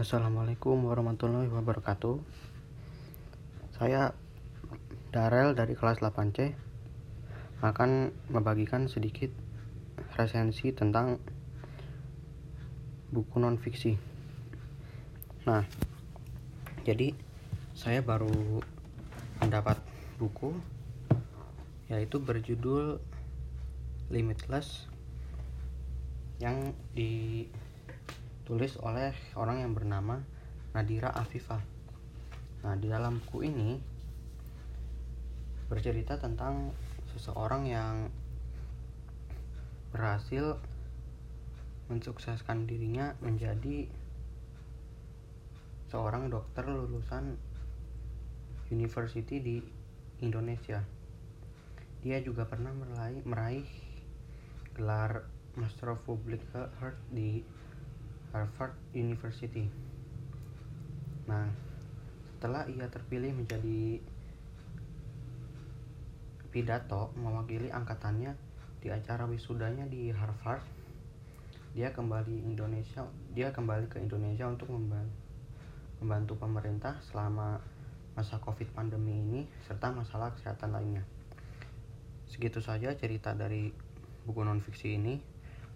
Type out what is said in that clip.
Assalamualaikum warahmatullahi wabarakatuh. Saya Darel dari kelas 8C akan membagikan sedikit resensi tentang buku non-fiksi. Nah, jadi saya baru mendapat buku yaitu berjudul Limitless yang di ditulis oleh orang yang bernama Nadira Afifah. Nah, di dalam buku ini bercerita tentang seseorang yang berhasil mensukseskan dirinya menjadi seorang dokter lulusan university di Indonesia. Dia juga pernah meraih, meraih gelar Master of Public Health di Harvard University. Nah, setelah ia terpilih menjadi pidato mewakili angkatannya di acara wisudanya di Harvard, dia kembali Indonesia, dia kembali ke Indonesia untuk membantu pemerintah selama masa Covid pandemi ini serta masalah kesehatan lainnya. Segitu saja cerita dari buku non fiksi ini.